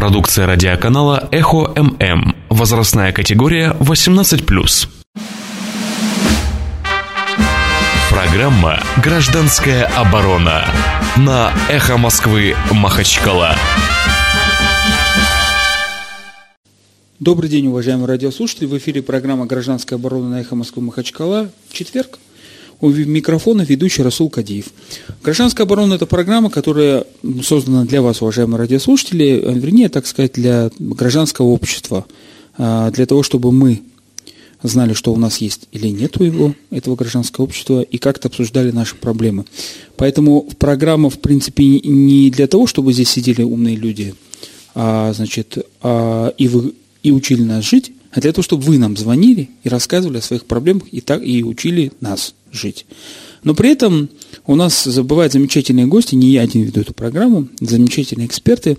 Продукция радиоканала «Эхо ММ». Возрастная категория 18+. Программа «Гражданская оборона» на «Эхо Москвы» Махачкала. Добрый день, уважаемые радиослушатели. В эфире программа «Гражданская оборона» на «Эхо Москвы» Махачкала. Четверг. У микрофона ведущий Расул Кадиев. Гражданская оборона – это программа, которая создана для вас, уважаемые радиослушатели, э, вернее, так сказать, для гражданского общества, а, для того, чтобы мы знали, что у нас есть или нет у его, этого гражданского общества, и как-то обсуждали наши проблемы. Поэтому программа, в принципе, не для того, чтобы здесь сидели умные люди, а, значит, а, и, вы, и учили нас жить, а для того, чтобы вы нам звонили и рассказывали о своих проблемах и, так, и учили нас жить. Но при этом у нас бывают замечательные гости, не я один веду эту программу, замечательные эксперты.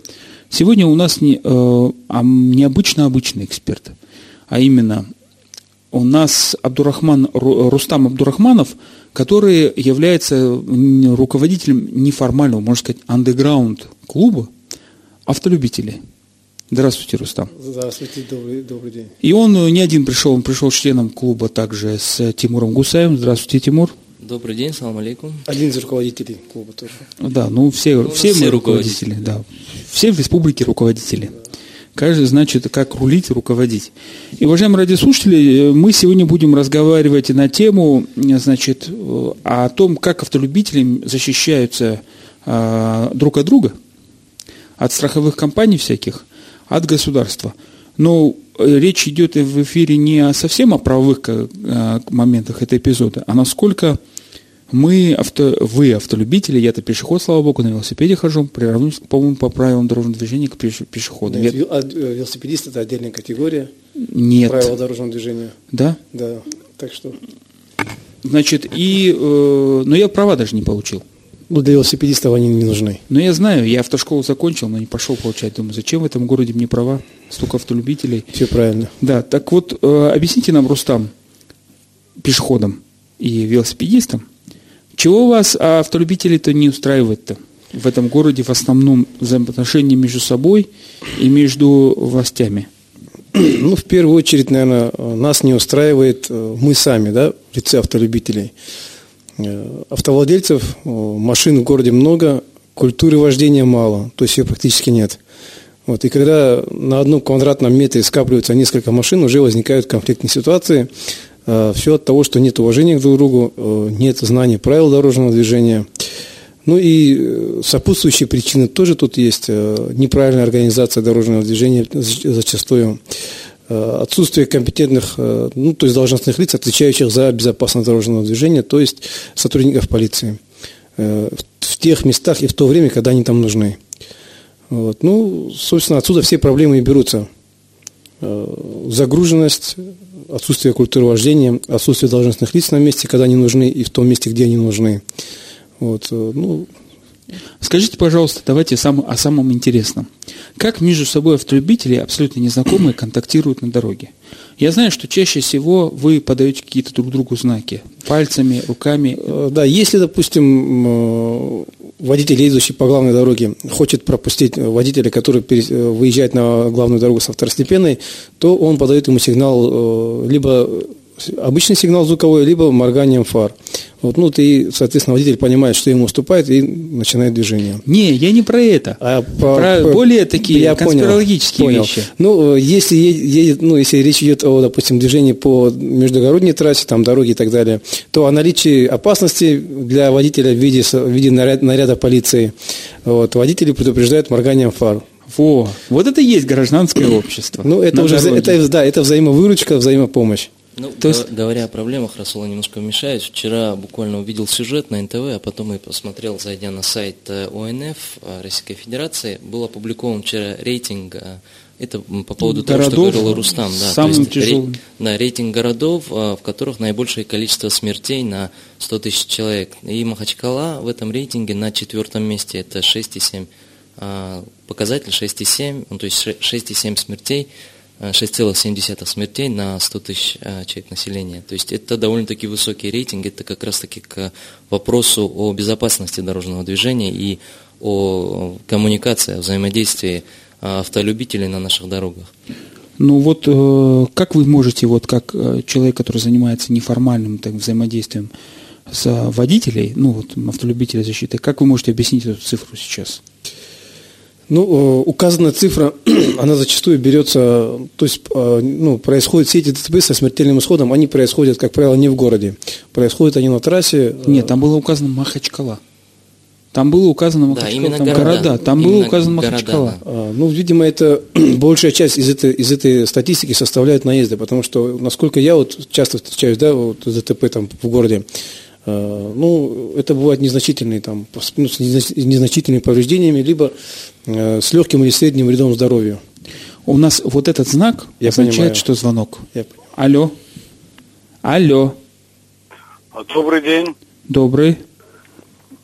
Сегодня у нас не, э, а необычно обычные эксперты, а именно у нас Абдурахман, Рустам Абдурахманов, который является руководителем неформального, можно сказать, андеграунд клуба автолюбителей. Здравствуйте, Рустам. Здравствуйте, добрый, добрый день. И он э, не один пришел, он пришел членом клуба также с Тимуром Гусаевым. Здравствуйте, Тимур. Добрый день, салам алейкум. Один из руководителей клуба тоже. Да, ну все, ну, все мы руководители, руководители, да. Все в республике руководители. Да. Каждый значит, как рулить, руководить. И, уважаемые радиослушатели, э, мы сегодня будем разговаривать на тему, значит, э, о том, как автолюбители защищаются а, друг от друга, от страховых компаний всяких, от государства. Но э, речь идет в эфире не совсем о правовых э, моментах этого эпизода, а насколько мы, авто, вы, автолюбители, я-то пешеход, слава богу, на велосипеде хожу, приравнюсь, по-моему, по правилам дорожного движения к пешеходу. Нет, я... А, э, велосипедист – это отдельная категория. Нет. Правила дорожного движения. Да? Да, так что… Значит, и… Э, но я права даже не получил. Ну, для велосипедистов они не нужны. Ну, я знаю, я автошколу закончил, но не пошел получать. Думаю, зачем в этом городе мне права? Столько автолюбителей. Все правильно. Да, так вот, э, объясните нам, Рустам, пешеходам и велосипедистам, чего вас а автолюбителей-то не устраивает-то? в этом городе в основном взаимоотношения между собой и между властями? Ну, в первую очередь, наверное, нас не устраивает э, мы сами, да, в лице автолюбителей. Э, автовладельцев, э, машин в городе много, культуры вождения мало, то есть ее практически нет. Вот, и когда на одном квадратном метре скапливаются несколько машин, уже возникают конфликтные ситуации. Э, Все от того, что нет уважения друг к другу, нет знания правил дорожного движения. Ну и сопутствующие причины тоже тут есть. Неправильная организация дорожного движения зачастую. Э, отсутствие компетентных, э, ну, то есть должностных лиц, отвечающих за безопасность дорожного движения, то есть сотрудников полиции э, в тех местах и в то время, когда они там нужны. Вот. Ну, собственно, отсюда все проблемы и берутся. Загруженность, отсутствие культуры вождения, отсутствие должностных лиц на месте, когда они нужны, и в том месте, где они нужны. Вот. Ну, Скажите, пожалуйста, давайте сам, о самом интересном. Как между собой автолюбители, абсолютно незнакомые, контактируют на дороге? Я знаю, что чаще всего вы подаете какие-то друг другу знаки. Пальцами, руками. Э, да, если, допустим, э, водитель, едущий по главной дороге, хочет пропустить водителя, который э, выезжает на главную дорогу со второстепенной, то он подает ему сигнал либо обычный сигнал звуковой, либо морганием фар. Вот, ну, ты, соответственно, водитель понимает, что ему уступает и начинает движение. Не, я не про это. А про, про более такие я конспирологические понял, вещи. Ну, если, едет, ну, если речь идет о, допустим, движении по междугородней трассе, там, дороге и так далее, то о наличии опасности для водителя в виде, в виде наряда, наряда полиции, вот, водители предупреждают морганием фар. Во, вот это и есть гражданское общество. Ну, это уже, это, да, это взаимовыручка, взаимопомощь. Ну, То есть... говоря о проблемах, Расула немножко вмешаюсь. Вчера буквально увидел сюжет на НТВ, а потом и посмотрел, зайдя на сайт э, ОНФ э, Российской Федерации, был опубликован вчера рейтинг э, это по поводу городов, того, что говорил Рустам. Да, самым есть, тяжелым. да, рейтинг городов, в которых наибольшее количество смертей на 100 тысяч человек. И Махачкала в этом рейтинге на четвертом месте. Это 6,7 показатель 6,7, ну, то есть 6,7 смертей 6,7 смертей на 100 тысяч э, человек населения. То есть это довольно-таки высокий рейтинг, это как раз-таки к вопросу о безопасности дорожного движения и о коммуникации, о взаимодействии автолюбителей на наших дорогах. Ну вот э, как вы можете, вот как э, человек, который занимается неформальным так, взаимодействием с водителей, ну вот автолюбителей защиты, как вы можете объяснить эту цифру сейчас? Ну, э, указанная цифра, она зачастую берется, то есть, ну, происходит все эти ДТП со смертельным исходом, они происходят, как правило, не в городе. Происходят они на трассе. Нет, там было указано Махачкала. Там было указано Махачкала, да, именно там города, города, там именно было указано Махачкала. Города, да. А, ну, видимо, это большая часть из этой, из этой статистики составляет наезды, потому что, насколько я вот часто встречаюсь, да, вот ДТП там в городе, ну, это бывают незначительные там, ну, с незначительными повреждениями, либо а, с легким или средним вредом здоровью. У нас вот этот знак я означает, понимаю. что звонок. Я... Алло. Алло. Добрый день. Добрый.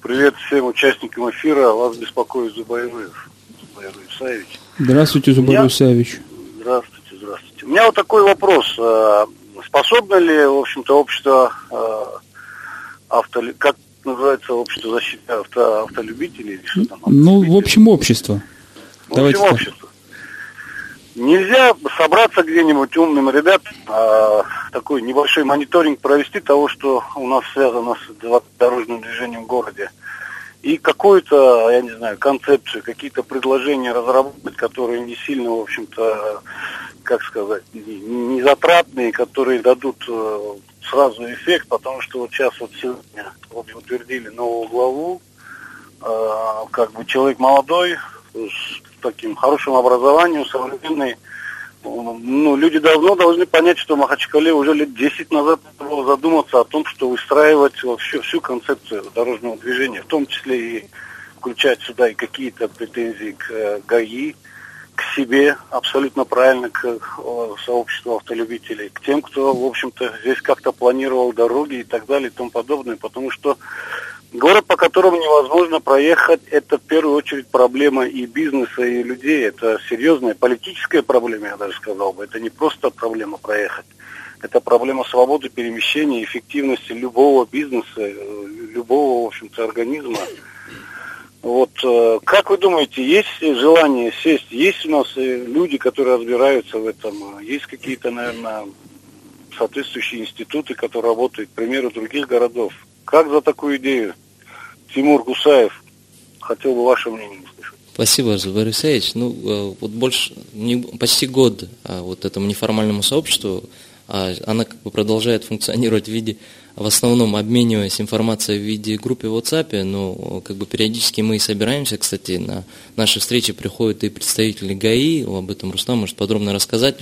Привет всем участникам эфира. Вас беспокоит Зубайруев. Зубайруев Саевич. Здравствуйте, Зубайруев меня... Саевич. Здравствуйте, здравствуйте. У меня вот такой вопрос. А, способно ли, в общем-то, общество а, авто... как называется общество защиты авто... автолюбителей или что там? Ну, в общем, общество. В Давайте общем, так. общество. Нельзя собраться где-нибудь умным ребятам, а, такой небольшой мониторинг провести того, что у нас связано с дорожным движением в городе. И какую-то, я не знаю, концепцию, какие-то предложения разработать, которые не сильно, в общем-то, как сказать, не затратные, которые дадут э, сразу эффект, потому что вот сейчас вот сегодня вот утвердили новую главу, э, как бы человек молодой, с таким хорошим образованием, современный. Ну, люди давно должны понять, что Махачкале уже лет 10 назад было задуматься о том, что выстраивать вообще всю концепцию дорожного движения, в том числе и включать сюда и какие-то претензии к э, ГАИ, к себе, абсолютно правильно, к э, сообществу автолюбителей, к тем, кто, в общем-то, здесь как-то планировал дороги и так далее и тому подобное, потому что Город, по которому невозможно проехать, это в первую очередь проблема и бизнеса, и людей. Это серьезная политическая проблема, я даже сказал бы. Это не просто проблема проехать. Это проблема свободы перемещения, эффективности любого бизнеса, любого, в общем-то, организма. Вот, э, как вы думаете, есть желание сесть? Есть у нас э, люди, которые разбираются в этом? Есть какие-то, наверное, соответствующие институты, которые работают, к примеру, других городов? Как за такую идею? Тимур Гусаев. Хотел бы ваше мнение услышать. Спасибо, Зубар Исаевич. Ну, э, вот больше, не, почти год а, вот этому неформальному сообществу, а, она как бы продолжает функционировать в виде, в основном обмениваясь информацией в виде группы в WhatsApp, но как бы периодически мы и собираемся, кстати, на наши встречи приходят и представители ГАИ, об этом Рустам может подробно рассказать.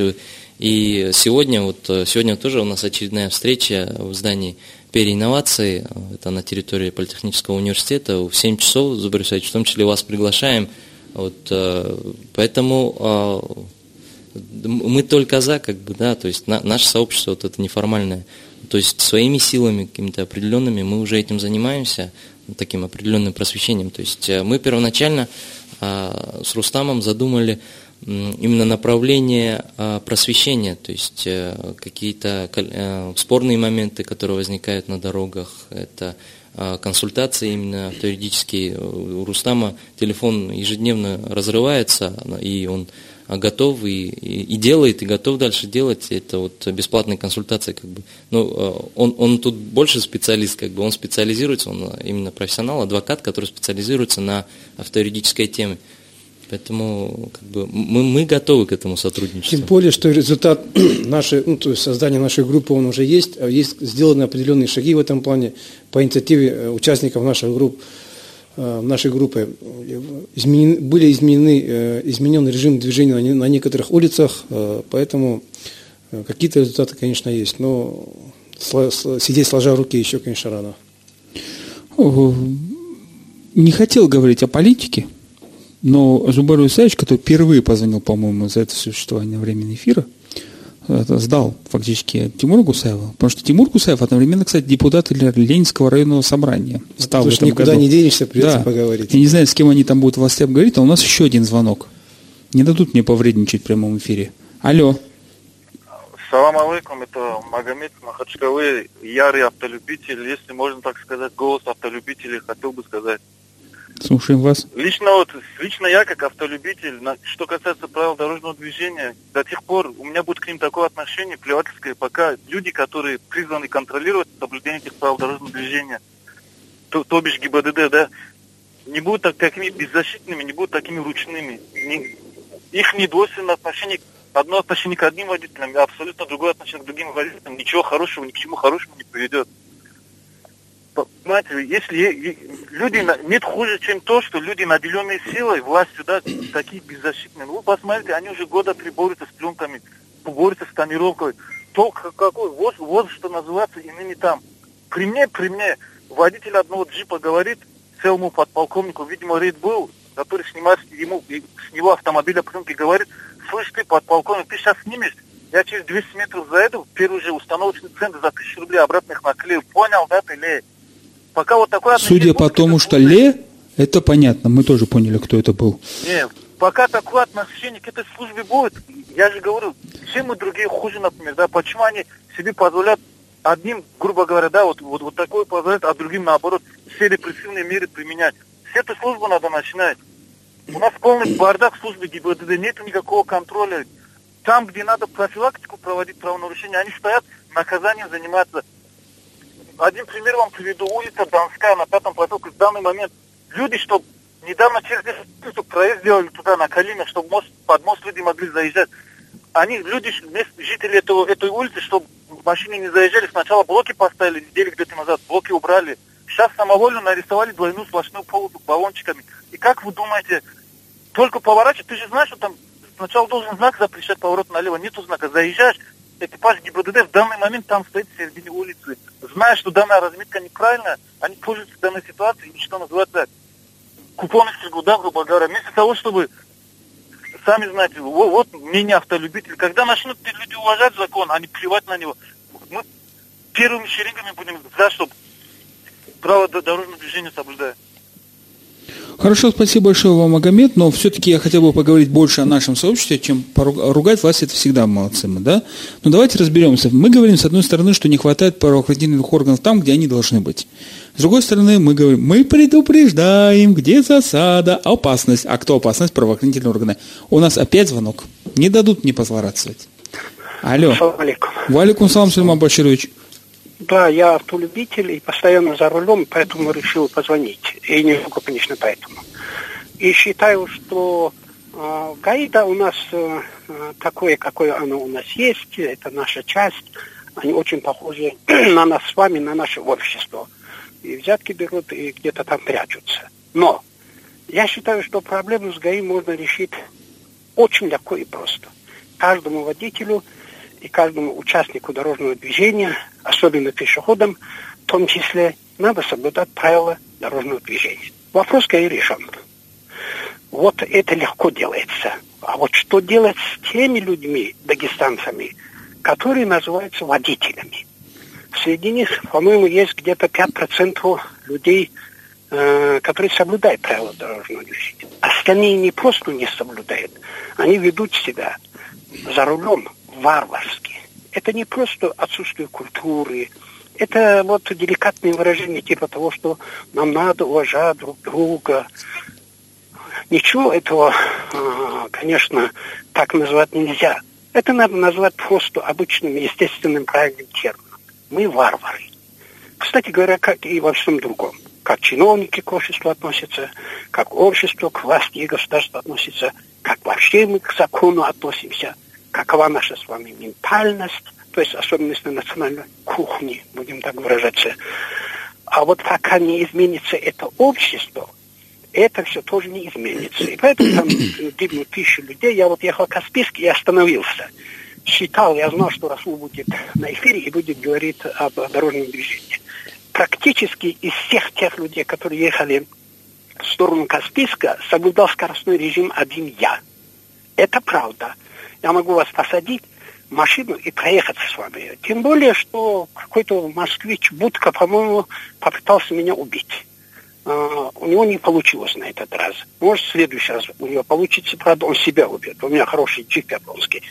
И сегодня, вот сегодня тоже у нас очередная встреча в здании переинновации, это на территории Политехнического университета, в 7 часов, Зубар в том числе вас приглашаем. Вот, э, поэтому э, мы только за, как бы, да, то есть наше сообщество вот это неформальное, то есть своими силами какими-то определенными мы уже этим занимаемся, таким определенным просвещением. То есть э, мы первоначально с Рустамом задумали именно направление а, просвещения, то есть э, какие-то э, спорные моменты, которые возникают на дорогах, это а, консультации именно юридические. У Рустама телефон ежедневно разрывается, и он готов и, и, и делает, и готов дальше делать. Это вот бесплатная консультация, как бы. Ну, э, он, он тут больше специалист, как бы, он специализируется, он именно профессионал, адвокат, который специализируется на автоюридической теме. Поэтому как бы, мы, мы готовы к этому сотрудничеству. Тем более, что результат нашей, ну, то есть создания нашей группы, он уже есть, а есть сделаны определенные шаги в этом плане по инициативе э, участников наших групп, э, нашей группы. Изменен, были изменены, э, изменен режим движения на, некоторых улицах, поэтому какие-то результаты, конечно, есть, но сидеть сложа руки еще, конечно, рано. Не хотел говорить о политике, но Зубар Исаевич, который впервые позвонил, по-моему, за это существование времени эфира, сдал фактически Тимуру Гусаеву, потому что Тимур Гусаев одновременно, кстати, депутат Ленинского районного собрания. Стал Потому что никуда году. не денешься, придется да. поговорить. Я не знаю, с кем они там будут власти обговорить, а у нас еще один звонок. Не дадут мне повредничать в прямом эфире. Алло. Салам алейкум, это Магомед Махачкалы, ярый автолюбитель, если можно так сказать, голос автолюбителей, хотел бы сказать. Слушаем вас. Лично вот, лично я, как автолюбитель, на- что касается правил дорожного движения, до тех пор у меня будет к ним такое отношение плевательское, пока люди, которые призваны контролировать соблюдение этих правил дорожного движения, то, то бишь ГИБДД, да, не будут так, такими беззащитными, не будут такими ручными. Не- их недвойственное отношение, одно отношение к одним водителям, абсолютно другое отношение к другим водителям, ничего хорошего, ни к чему хорошему не приведет. Понимаете, если люди, нет хуже, чем то, что люди, наделенные силой, властью, да, такие беззащитные. Ну, посмотрите, они уже года три борются с пленками, борются с тонировкой. То, какой возраст, возраст, что называется, и ныне там. При мне, при мне, водитель одного джипа говорит целому подполковнику, видимо, рейд был, который снимает ему, с него автомобиля пленки, говорит, слышь ты, подполковник, ты сейчас снимешь, я через 200 метров заеду, первый же установочный центр за тысячу рублей обратных наклеил. Понял, да, ты, Ле? Пока вот такой Судя по тому, что Ле, это понятно, мы тоже поняли, кто это был. Не, пока такое отношение к этой службе будет, я же говорю, все мы другие хуже, например, да, почему они себе позволяют одним, грубо говоря, да, вот, вот, вот такое позволяют, а другим, наоборот, все репрессивные меры применять. С этой службы надо начинать. У нас полный бардак в службе ГИБДД, нет никакого контроля. Там, где надо профилактику проводить правонарушения, они стоят, наказанием занимаются. Один пример вам приведу. Улица Донская на пятом потоке. В данный момент люди, что недавно через 10 минут, проезд сделали туда, на Калинах, чтобы мост, под мост люди могли заезжать. Они, люди, жители этого, этой улицы, чтобы машины не заезжали, сначала блоки поставили, недели где-то назад, блоки убрали. Сейчас самовольно нарисовали двойную сплошную полосу баллончиками. И как вы думаете, только поворачивать, ты же знаешь, что там сначала должен знак запрещать поворот налево, нету знака, заезжаешь, экипаж ГИБДД в данный момент там стоит в середине улицы, зная, что данная разметка неправильная, они пользуются данной ситуацией, и что называется, купоны да, грубо говоря, вместо того, чтобы сами знаете, вот, вот мнение автолюбителей, когда начнут люди уважать закон, а не плевать на него, мы первыми шеренгами будем за, чтобы право до- дорожного движения соблюдать. Хорошо, спасибо большое вам, Магомед, но все-таки я хотел бы поговорить больше о нашем сообществе, чем поруг- ругать власть, это всегда молодцы мы, да? Но давайте разберемся. Мы говорим, с одной стороны, что не хватает правоохранительных органов там, где они должны быть. С другой стороны, мы говорим, мы предупреждаем, где засада, опасность. А кто опасность? Правоохранительные органы. У нас опять звонок. Не дадут мне позлорадствовать. Алло. Алейкум. Валикум салам, Сулейман Баширович. Да, я автолюбитель и постоянно за рулем, поэтому решил позвонить. И не только, конечно, поэтому. И считаю, что э, ГАИДа у нас э, такое, какое оно у нас есть, это наша часть, они очень похожи на нас с вами, на наше общество. И взятки берут, и где-то там прячутся. Но я считаю, что проблему с ГАИ можно решить очень легко и просто. Каждому водителю и каждому участнику дорожного движения, особенно пешеходам, в том числе, надо соблюдать правила дорожного движения. Вопрос ГАИ решен. Вот это легко делается. А вот что делать с теми людьми, дагестанцами, которые называются водителями? Среди них, по-моему, есть где-то 5% людей, э, которые соблюдают правила дорожного движения. Остальные не просто не соблюдают, они ведут себя за рулем варварски. Это не просто отсутствие культуры, это вот деликатные выражения типа того, что нам надо уважать друг друга. Ничего этого, а, конечно, так назвать нельзя. Это надо назвать просто обычным, естественным, правильным термином. Мы варвары. Кстати говоря, как и во всем другом. Как чиновники к обществу относятся, как общество к власти и государству относится, как вообще мы к закону относимся, какова наша с вами ментальность, то есть особенности национальной кухни, будем так выражаться. А вот пока не изменится это общество, это все тоже не изменится. И поэтому там гибнут тысячи людей. Я вот ехал в Каспийск и остановился. Считал, я знал, что Расул будет на эфире и будет говорить об дорожном движении. Практически из всех тех людей, которые ехали в сторону Каспийска, соблюдал скоростной режим один я. Это правда. Я могу вас посадить в машину и проехаться с вами. Тем более, что какой-то москвич Будка, по-моему, попытался меня убить. Uh, у него не получилось на этот раз. Может, в следующий раз у него получится, правда, он себя убьет. У меня хороший джип японский.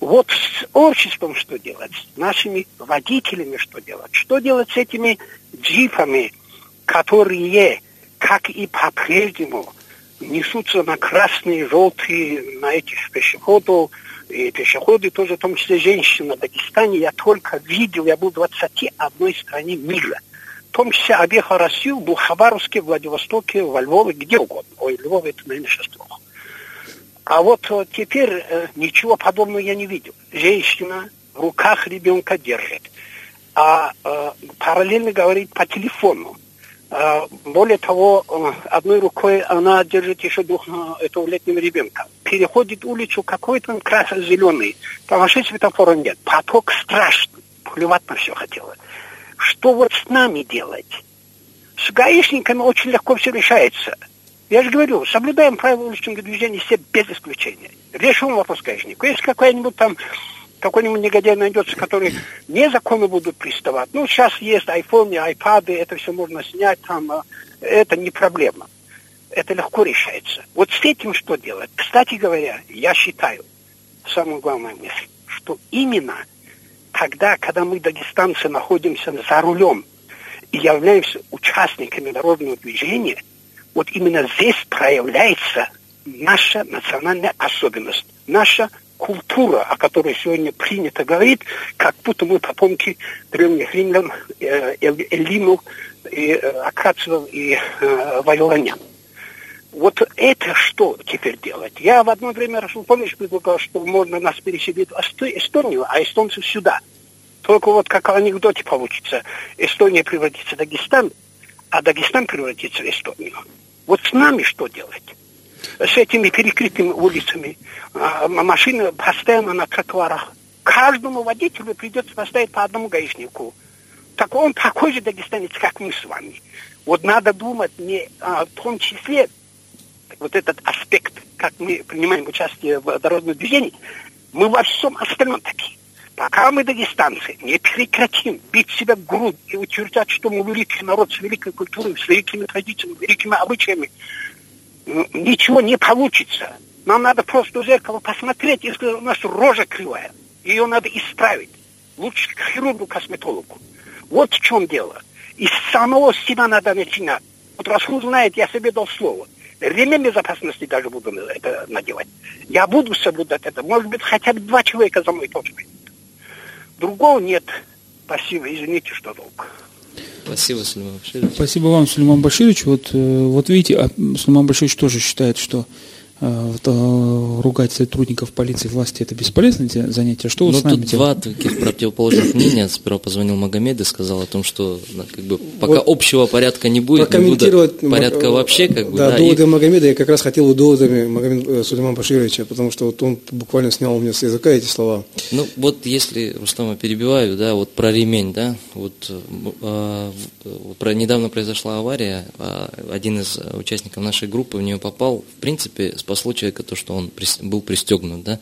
Вот с обществом что делать? С нашими водителями что делать? Что делать с этими джипами, которые как и по-прежнему несутся на красные, желтые, на этих пешеходов, и пешеходы тоже, в том числе женщины в Дагестане, я только видел, я был в 21 стране мира. В том числе объехал Россию, был в Хабаровске, в Владивостоке, во Львове, где угодно. Ой, Львов это, наверное, сейчас плохо. А вот э, теперь э, ничего подобного я не видел. Женщина в руках ребенка держит, а э, параллельно говорит по телефону. А, более того, э, одной рукой она держит еще двух э, этого летнего ребенка. Переходит улицу какой-то красно-зеленый. Там вообще светофора нет. Поток страшный. Плевать на все хотела. Что вот с нами делать? С гаишниками очень легко все решается. Я же говорю, соблюдаем правила уличного движения все без исключения. Решим вопрос гаишнику. Если какая-нибудь там какой-нибудь негодяй найдется, который незаконно будут приставать. Ну, сейчас есть iPhone, iPad, это все можно снять, там, а, это не проблема. Это легко решается. Вот с этим что делать? Кстати говоря, я считаю, самая главная мысль, что именно тогда, когда мы, дагестанцы, находимся за рулем и являемся участниками народного движения, вот именно здесь проявляется наша национальная особенность, наша культура, о которой сегодня принято говорить, как будто мы потомки древних римлян, э, Эллину, и, э, Акацев и э, Вавилонян. Вот это что теперь делать? Я в одно время, Расул, помнишь, предлагал, что можно нас переселить в Эстонию, а эстонцев сюда. Только вот как в анекдоте получится. Эстония превратится в Дагестан, а Дагестан превратится в Эстонию. Вот с нами что делать? С этими перекрытыми улицами. А, машины постоянно на тротуарах. Каждому водителю придется поставить по одному гаишнику. Так он такой же дагестанец, как мы с вами. Вот надо думать не а, в том числе вот этот аспект, как мы принимаем участие в дорожном движении, мы во всем остальном такие. Пока мы, дагестанцы, не прекратим бить себя в грудь и утверждать, что мы великий народ с великой культурой, с великими традициями, великими обычаями, ничего не получится. Нам надо просто в зеркало посмотреть, если у нас рожа кривая. Ее надо исправить. Лучше к хирургу-косметологу. Вот в чем дело. И с самого себя надо начинать. Вот Расхуд знает, я себе дал слово. Ремень безопасности даже буду это надевать. Я буду соблюдать это. Может быть, хотя бы два человека за мной тоже Другого нет. Спасибо, извините, что долго. Спасибо, Сулейман Баширович. Спасибо вам, Сулейман Баширович. Вот, э, вот видите, а Сулейман Баширович тоже считает, что ругать сотрудников полиции власти это бесполезное занятие. Что вот ну, с нами тут два таких противоположных мнения. Сперва позвонил Магомед и сказал о том, что как бы, пока вот общего порядка не будет, не будет порядка вообще. Как бы, да, да, доводы и... Магомеда я как раз хотел доводами Магомеда э, Сулеймана Башировича, потому что вот он буквально снял у меня с языка эти слова. Ну вот если, Рустама, перебиваю, да, вот про ремень, да, вот э, про, недавно произошла авария, э, один из участников нашей группы в нее попал, в принципе, спасло человека то, что он был пристегнут, да,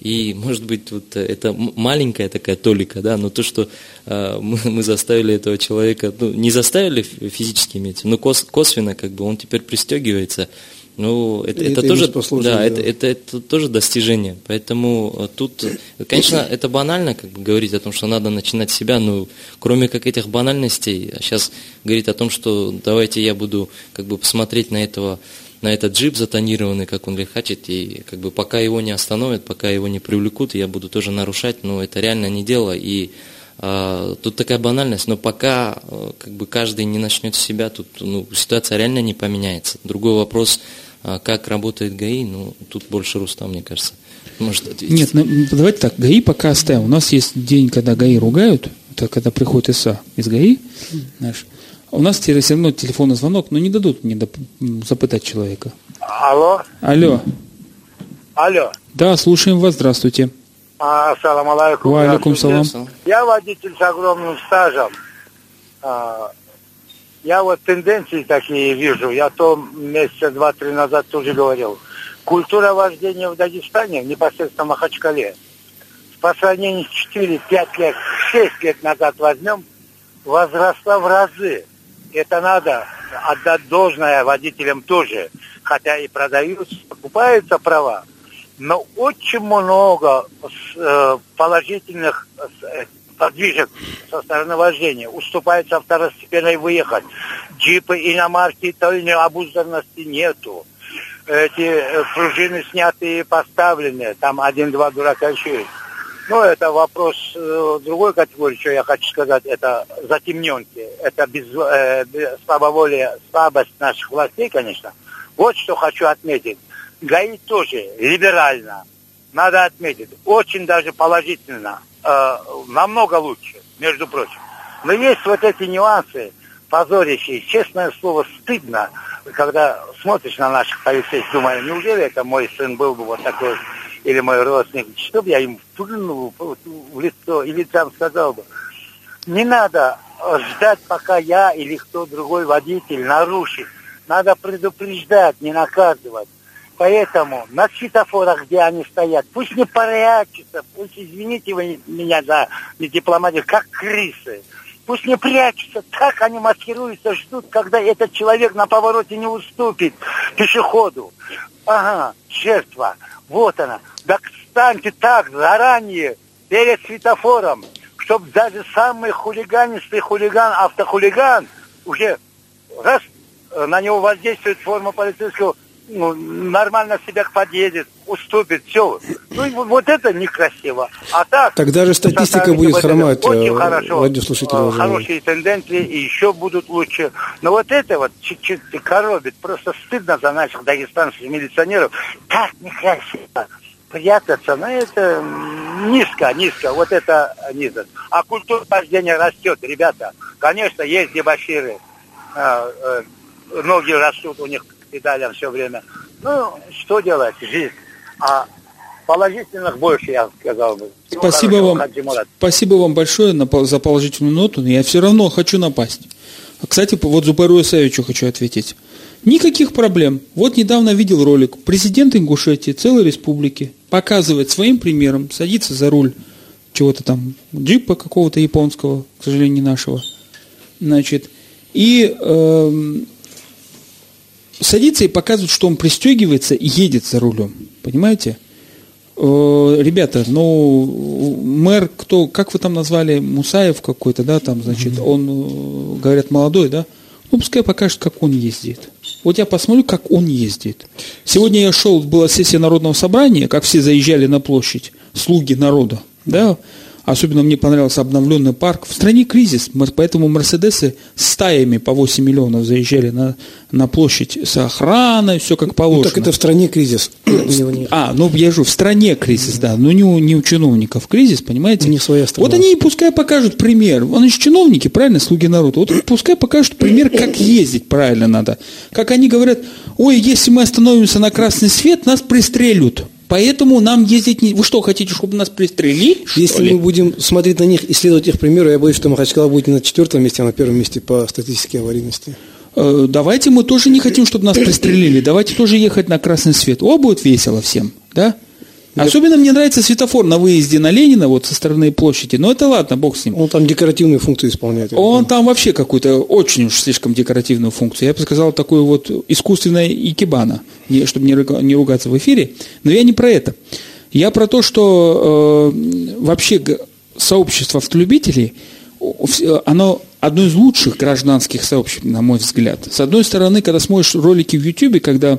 и, может быть, вот это маленькая такая толика, да, но то, что э, мы, мы заставили этого человека, ну, не заставили физически иметь, но кос, косвенно, как бы, он теперь пристегивается, ну, это, это, это тоже, да, да. Это, это, это тоже достижение. Поэтому тут, конечно, это банально, как бы говорить о том, что надо начинать с себя, но кроме как этих банальностей, сейчас говорить о том, что давайте я буду как бы посмотреть на этого на этот джип затонированный, как он лихачит, и как бы пока его не остановят, пока его не привлекут, я буду тоже нарушать, но это реально не дело, и а, тут такая банальность, но пока а, как бы каждый не начнет себя, тут ну, ситуация реально не поменяется. Другой вопрос, а, как работает ГАИ, ну тут больше Рустам, мне кажется, может ответить. Нет, ну, давайте так, ГАИ пока оставим. У нас есть день, когда ГАИ ругают, это когда приходит ИСА из ГАИ, наш, у нас все равно телефонный звонок, но не дадут мне запытать человека. Алло. Алло. Алло. Да, слушаем вас, здравствуйте. Ассаламу алейкум. Ва алейкум салам. Я водитель с огромным стажем. А, я вот тенденции такие вижу. Я то месяца два-три назад тоже говорил. Культура вождения в Дагестане, непосредственно в Махачкале, по сравнению с 4-5 лет, 6 лет назад возьмем, возросла в разы это надо отдать должное водителям тоже. Хотя и продаются, покупаются права. Но очень много э, положительных э, подвижек со стороны вождения. Уступается второстепенной выехать. Джипы, иномарки, той обузданности нету. Эти э, пружины снятые и поставлены. Там один-два дурака еще есть. Ну, это вопрос э, другой категории, что я хочу сказать, это затемненки, это без, э, слабоволие, слабость наших властей, конечно. Вот что хочу отметить. ГАИ тоже либерально, надо отметить, очень даже положительно, э, намного лучше, между прочим. Но есть вот эти нюансы, позорящие, честное слово, стыдно, когда смотришь на наших полицейских, думаю, неужели это мой сын был бы вот такой или мой родственник, что бы я им плюнул в лицо или там сказал бы, не надо ждать, пока я или кто другой водитель нарушит. Надо предупреждать, не наказывать. Поэтому на светофорах, где они стоят, пусть не прячутся, пусть, извините вы меня за дипломатию, как крысы. Пусть не прячутся, так они маскируются, ждут, когда этот человек на повороте не уступит пешеходу. Ага, жертва, вот она. Так станьте так заранее перед светофором, чтобы даже самый хулиганистый хулиган, автохулиган, уже раз э, на него воздействует форма полицейского, ну, нормально себя подъедет, уступит, все. Ну, вот это некрасиво. А так... Тогда же статистика будет хромать, очень э, хорошо. Э, хорошие тенденции и еще будут лучше. Но вот это вот чуть-чуть коробит. Просто стыдно за наших дагестанских милиционеров. Так некрасиво прятаться, но это низко, низко, вот это низко. А культура вождения растет, ребята. Конечно, есть дебаширы, э, э, ноги растут у них педалям все время. Ну, что делать, жизнь. А положительных больше, я сказал бы. Всего спасибо вам, спасибо вам большое за положительную ноту, но я все равно хочу напасть. Кстати, вот Зубару Исаевичу хочу ответить. Никаких проблем. Вот недавно видел ролик. Президент Ингушетии, целой республики, показывает своим примером, садится за руль чего-то там, джипа какого-то японского, к сожалению, не нашего. Значит, и э, садится и показывает, что он пристегивается и едет за рулем. Понимаете? Э, ребята, ну, мэр, кто, как вы там назвали, Мусаев какой-то, да, там, значит, он, э, говорят, молодой, да? Ну, пускай покажет, как он ездит. Вот я посмотрю, как он ездит. Сегодня я шел, была сессия Народного собрания, как все заезжали на площадь, слуги народа, да, Особенно мне понравился обновленный парк. В стране кризис, поэтому Мерседесы стаями по 8 миллионов заезжали на, на площадь с охраной, все как положено. Ну, так это в стране кризис. а, ну я же в стране кризис, да, но не у, не у чиновников кризис, понимаете? Не своя страна. Вот они пускай покажут пример. Они же чиновники, правильно, слуги народа. Вот пускай покажут пример, как ездить правильно надо. Как они говорят, ой, если мы остановимся на красный свет, нас пристрелят. Поэтому нам ездить не... Вы что, хотите, чтобы нас пристрелили? Если ли? мы будем смотреть на них и следовать их примеру, я боюсь, что Махачкала будет не на четвертом месте, а на первом месте по статистике аварийности. Э, давайте мы тоже не хотим, чтобы нас пристрелили. Давайте тоже ехать на красный свет. О, будет весело всем, да? Особенно мне нравится светофор на выезде на Ленина, вот со стороны площади. Но это ладно, бог с ним. Он там декоративную функцию исполняет. Он там вообще какую-то очень уж слишком декоративную функцию. Я бы сказал, такую вот искусственная икебана, чтобы не ругаться в эфире. Но я не про это. Я про то, что э, вообще сообщество автолюбителей, оно одно из лучших гражданских сообществ, на мой взгляд. С одной стороны, когда смотришь ролики в Ютубе, когда Э,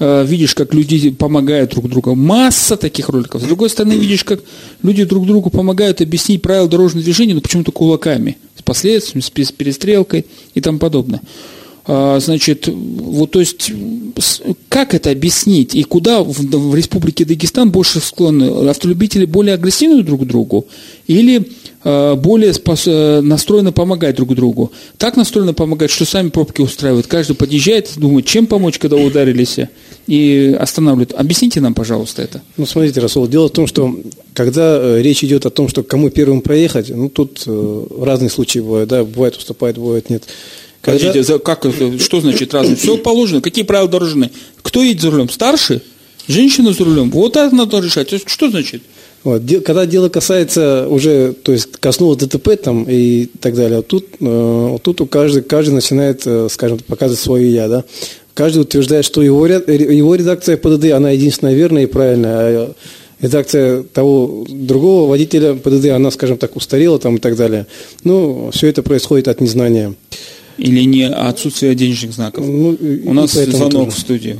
видишь, как люди помогают друг другу. Масса таких роликов. С другой стороны, видишь, как люди друг другу помогают объяснить правила дорожного движения, но почему-то кулаками, с последствиями, с перестрелкой и тому подобное. А, значит, вот, то есть, как это объяснить? И куда в, в Республике Дагестан больше склонны? Автолюбители более агрессивны друг к другу? Или э, более спос, э, настроены помогать друг другу? Так настроены помогать, что сами пробки устраивают. Каждый подъезжает, думает, чем помочь, когда ударились, и останавливают. Объясните нам, пожалуйста, это. Ну, смотрите, Расул, дело в том, что когда э, речь идет о том, что кому первым проехать, ну, тут э, разные случаи бывают, да, бывает уступает, бывает нет. Подождите, за, как это, что значит разное? Все положено. Какие правила дорожные? Кто едет за рулем? Старший? Женщина за рулем? Вот это надо решать. Что значит? Вот. Когда дело касается уже, то есть коснулось ДТП там и так далее, тут, э, тут у каждый, каждый начинает, э, скажем, показывать свое я, да. Каждый утверждает, что его, его редакция ПДД, она единственная верная и правильная, а редакция того другого водителя ПДД, она, скажем так, устарела там и так далее. Ну, все это происходит от незнания. Или не отсутствие денежных знаков. Ну, У нас звонок тоже. в студию.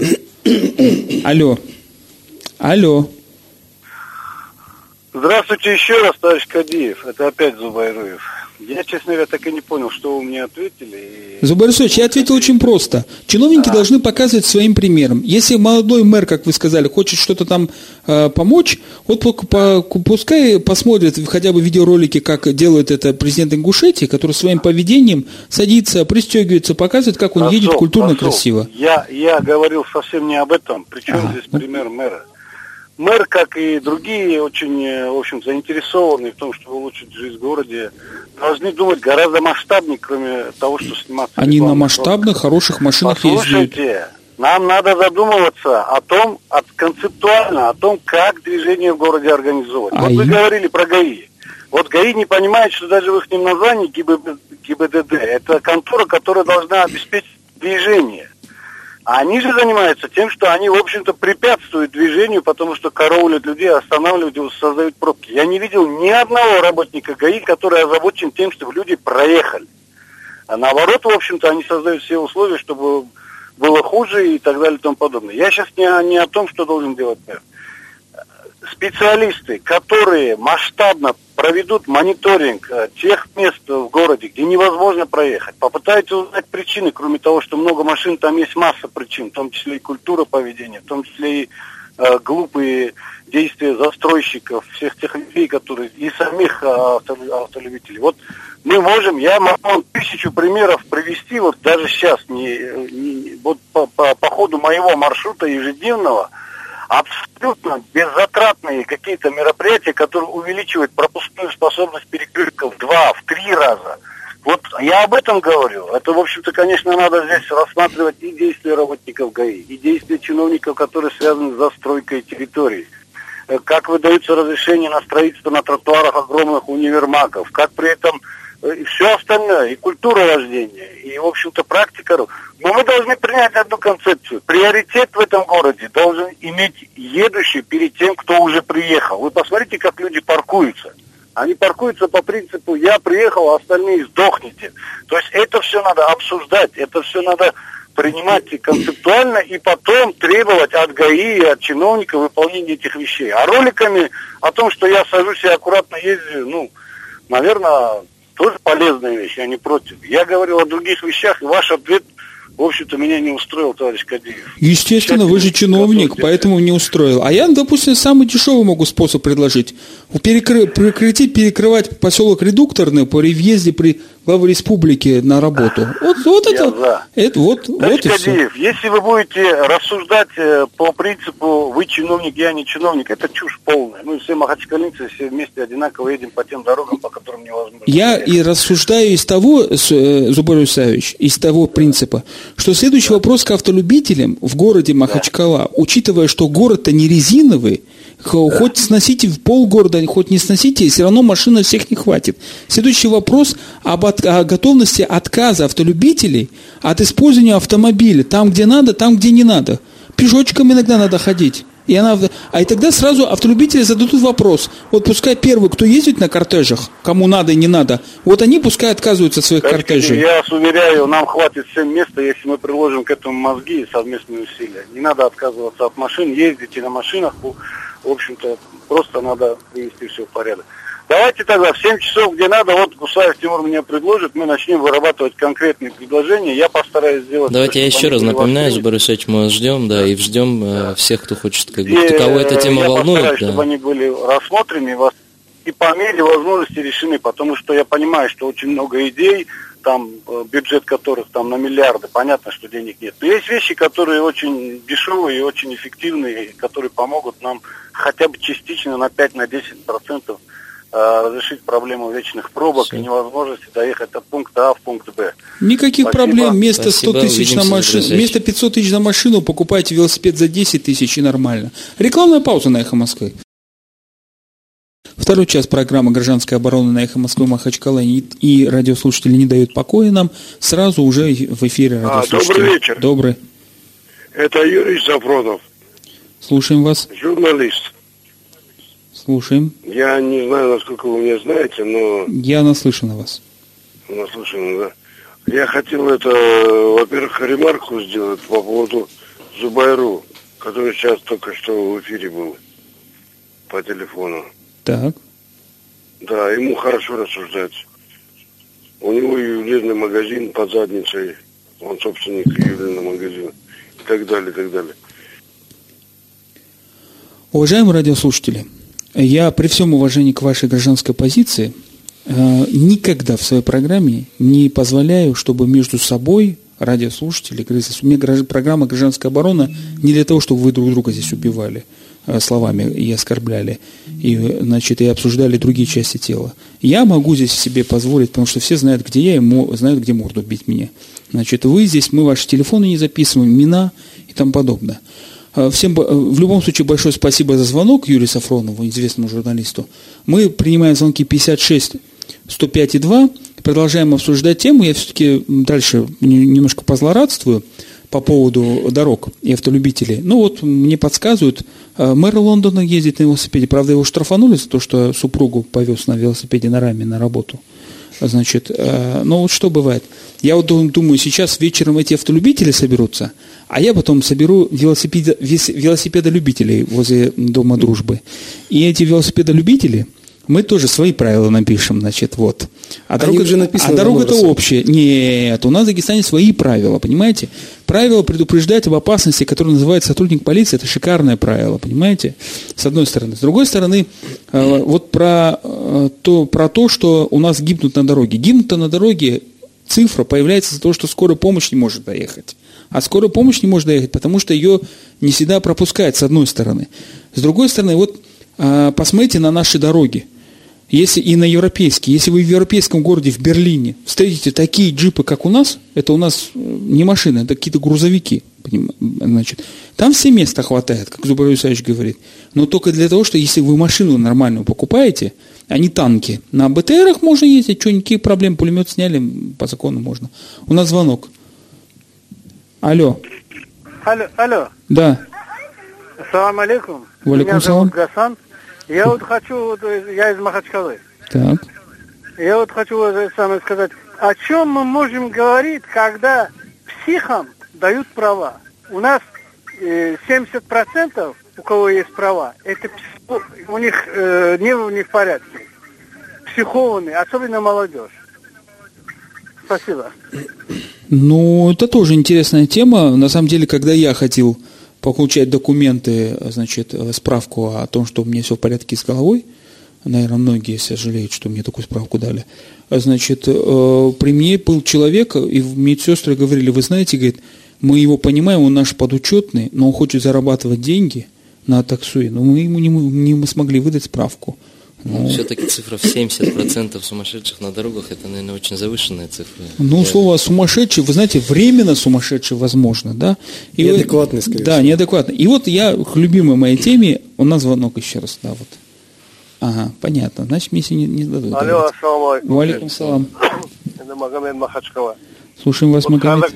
Алло. Алло. Здравствуйте еще раз, товарищ Кадиев. Это опять Зубайруев. Я, честно говоря, так и не понял, что вы мне ответили. Зубар я ответил очень просто. Чиновники а. должны показывать своим примером. Если молодой мэр, как вы сказали, хочет что-то там э, помочь, вот по, по, пускай посмотрит хотя бы видеоролики, как делает это президент Ингушетии, который своим поведением садится, пристегивается, показывает, как он посол, едет культурно, посол. красиво. Я, я говорил совсем не об этом. Причем ага. здесь пример мэра? Мэр, как и другие, очень, э, в общем, заинтересованы в том, чтобы улучшить жизнь в городе, должны думать гораздо масштабнее, кроме того, что сниматься. Они на масштабных, хороших машинах Послушайте, ездят. нам надо задумываться о том, от, концептуально, о том, как движение в городе организовать. А вот вы говорили про ГАИ. Вот ГАИ не понимает, что даже в их названии ГИБДД, ГИБДД это контора, которая должна обеспечить движение. Они же занимаются тем, что они, в общем-то, препятствуют движению, потому что караулят людей, останавливают его, создают пробки. Я не видел ни одного работника ГАИ, который озабочен тем, чтобы люди проехали. А наоборот, в общем-то, они создают все условия, чтобы было хуже и так далее и тому подобное. Я сейчас не, не о том, что должен делать мэр специалисты, которые масштабно проведут мониторинг э, тех мест в городе, где невозможно проехать, попытаются узнать причины, кроме того, что много машин, там есть масса причин, в том числе и культура поведения, в том числе и э, глупые действия застройщиков, всех тех людей, которые и самих э, автолюбителей. Вот мы можем, я могу тысячу примеров привести, вот даже сейчас, не, не, вот по, по, по ходу моего маршрута ежедневного, абсолютно беззатратные какие-то мероприятия, которые увеличивают пропускную способность перекрытков в два, в три раза. Вот я об этом говорю. Это, в общем-то, конечно, надо здесь рассматривать и действия работников ГАИ, и действия чиновников, которые связаны с застройкой территории. Э, как выдаются разрешения на строительство на тротуарах огромных универмагов, как при этом и все остальное, и культура вождения, и, в общем-то, практика. Но мы должны принять одну концепцию. Приоритет в этом городе должен иметь едущий перед тем, кто уже приехал. Вы посмотрите, как люди паркуются. Они паркуются по принципу «я приехал, а остальные сдохните». То есть это все надо обсуждать, это все надо принимать концептуально и потом требовать от ГАИ и от чиновника выполнения этих вещей. А роликами о том, что я сажусь и аккуратно езжу, ну, наверное, тоже полезная вещь, я не против. Я говорил о других вещах, и ваш ответ, в общем-то, меня не устроил, товарищ Кадиев. Естественно, вы же чиновник, поэтому не устроил. А я, допустим, самый дешевый могу способ предложить. Перекры... Прекратить перекрывать поселок Редукторный по въезде при главы республики на работу. Вот, вот это, за. это вот, вот и все. Если вы будете рассуждать э, по принципу вы чиновник, я не чиновник, это чушь полная. Мы все махачкалинцы, все вместе одинаково едем по тем дорогам, по которым невозможно. Я и рассуждаю из того, э, Зубар Исаевич, из того принципа, что следующий вопрос к автолюбителям в городе Махачкала, да. учитывая, что город-то не резиновый, Хоть сносите в полгорода, хоть не сносите, все равно машины всех не хватит. Следующий вопрос об от, о готовности отказа автолюбителей от использования автомобиля там, где надо, там, где не надо. Пешочком иногда надо ходить. И она, а и тогда сразу автолюбители зададут вопрос. Вот пускай первый, кто ездит на кортежах, кому надо и не надо, вот они пускай отказываются от своих Кстати, кортежей. Я вас уверяю, нам хватит всем места, если мы приложим к этому мозги и совместные усилия. Не надо отказываться от машин, ездите на машинах, в общем-то, просто надо привести все в порядок. Давайте тогда в 7 часов, где надо, вот Гусаев Тимур меня предложит, мы начнем вырабатывать конкретные предложения. Я постараюсь сделать... Давайте я еще раз напоминаю, Зубар Исаевич, мы ждем, да, и ждем э, да. всех, кто хочет, как бы, кого эта тема я волнует. Я постараюсь, да. чтобы они были рассмотрены и по мере возможности решены, потому что я понимаю, что очень много идей, там э, бюджет которых там на миллиарды, понятно, что денег нет. Но есть вещи, которые очень дешевые и очень эффективные, которые помогут нам хотя бы частично на 5-10% на э, разрешить проблему вечных пробок Все. и невозможности доехать от пункта А в пункт Б. Никаких Спасибо. проблем. Вместо 100 тысяч на машину, вместо 500 тысяч на машину покупайте велосипед за 10 тысяч и нормально. Рекламная пауза на Эхо Москвы. Второй час программы «Гражданская оборона» на «Эхо Москвы» Махачкала и, и радиослушатели не дают покоя нам. Сразу уже в эфире а, Добрый вечер. Добрый. Это Юрий Зафронов. Слушаем вас. Журналист. Слушаем. Я не знаю, насколько вы меня знаете, но... Я наслышан о вас. Наслышан, да. Я хотел это, во-первых, ремарку сделать по поводу Зубайру, который сейчас только что в эфире был по телефону. Так. Да, ему хорошо рассуждать. У него ювелирный магазин под задницей. Он собственник ювелирного магазина. И так далее, и так далее. Уважаемые радиослушатели, я при всем уважении к вашей гражданской позиции э, никогда в своей программе не позволяю, чтобы между собой радиослушатели, у меня программа «Гражданская оборона» не для того, чтобы вы друг друга здесь убивали э, словами и оскорбляли, и, значит, и обсуждали другие части тела. Я могу здесь себе позволить, потому что все знают, где я, и знают, где морду бить мне. Значит, вы здесь, мы ваши телефоны не записываем, имена и тому подобное. Э, всем, э, в любом случае, большое спасибо за звонок Юрию Сафронову, известному журналисту. Мы принимаем звонки 56 105 и 2, продолжаем обсуждать тему. Я все-таки дальше немножко позлорадствую по поводу дорог и автолюбителей. Ну вот мне подсказывают, э, мэр Лондона ездит на велосипеде. Правда, его штрафанули за то, что супругу повез на велосипеде на раме на работу. Значит, э, ну вот что бывает. Я вот думаю, сейчас вечером эти автолюбители соберутся, а я потом соберу велосипеда, велосипедолюбителей возле Дома Дружбы. И эти велосипедолюбители – мы тоже свои правила напишем, значит, вот. А дорога, уже написаны а дорога это общая. Нет, у нас в Дагестане свои правила, понимаете? Правило предупреждать об опасности, которое называет сотрудник полиции, это шикарное правило, понимаете? С одной стороны. С другой стороны, э, вот про э, то, про то, что у нас гибнут на дороге. Гибнут на дороге цифра появляется за то, что скорая помощь не может доехать. А скорая помощь не может доехать, потому что ее не всегда пропускают, с одной стороны. С другой стороны, вот э, посмотрите на наши дороги если и на европейский, если вы в европейском городе, в Берлине, встретите такие джипы, как у нас, это у нас э, не машины, это какие-то грузовики, значит, там все места хватает, как Зубар Исаевич говорит. Но только для того, что если вы машину нормальную покупаете, а не танки, на БТРах можно ездить, что, никаких проблем, пулемет сняли, по закону можно. У нас звонок. Алло. Алло, алло. Да. Ассаламу алейкум. Валикум салам. Гасан. Я вот хочу, вот, я из Махачкалы. Так. Я вот хочу вот, самое сказать, о чем мы можем говорить, когда психам дают права. У нас э, 70% у кого есть права, это психо, у них э, не, не в порядке. Психованные, особенно молодежь. Спасибо. Ну, это тоже интересная тема. На самом деле, когда я хотел получать документы, значит, справку о том, что у меня все в порядке с головой. Наверное, многие сожалеют, что мне такую справку дали. Значит, э, при мне был человек, и медсестры говорили, вы знаете, говорит, мы его понимаем, он наш подучетный, но он хочет зарабатывать деньги на таксуе, но мы ему не, не смогли выдать справку. Ну, Все-таки цифра в 70% сумасшедших на дорогах, это, наверное, очень завышенная цифра. Ну, Я... слово сумасшедший, вы знаете, временно сумасшедший возможно, да? И неадекватный, скорее Да, неадекватный. И вот я к любимой моей теме, у нас звонок еще раз, да, вот. Ага, понятно. Значит, мне не, не дадут. Алло, ассаламу алейкум. Валикум салам. Это Магомед Махачкала. Слушаем вас, вот Магомед.